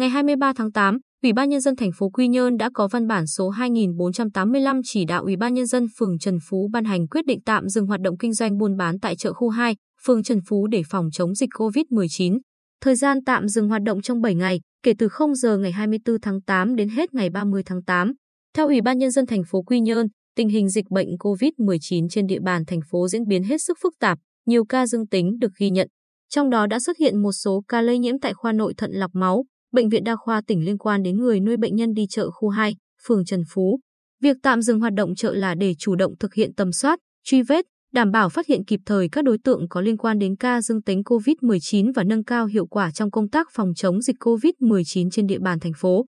Ngày 23 tháng 8, Ủy ban nhân dân thành phố Quy Nhơn đã có văn bản số 2485 chỉ đạo Ủy ban nhân dân phường Trần Phú ban hành quyết định tạm dừng hoạt động kinh doanh buôn bán tại chợ khu 2, phường Trần Phú để phòng chống dịch COVID-19. Thời gian tạm dừng hoạt động trong 7 ngày, kể từ 0 giờ ngày 24 tháng 8 đến hết ngày 30 tháng 8. Theo Ủy ban nhân dân thành phố Quy Nhơn, tình hình dịch bệnh COVID-19 trên địa bàn thành phố diễn biến hết sức phức tạp, nhiều ca dương tính được ghi nhận. Trong đó đã xuất hiện một số ca lây nhiễm tại khoa nội thận lọc máu, bệnh viện đa khoa tỉnh liên quan đến người nuôi bệnh nhân đi chợ khu 2, phường Trần Phú. Việc tạm dừng hoạt động chợ là để chủ động thực hiện tầm soát, truy vết, đảm bảo phát hiện kịp thời các đối tượng có liên quan đến ca dương tính COVID-19 và nâng cao hiệu quả trong công tác phòng chống dịch COVID-19 trên địa bàn thành phố.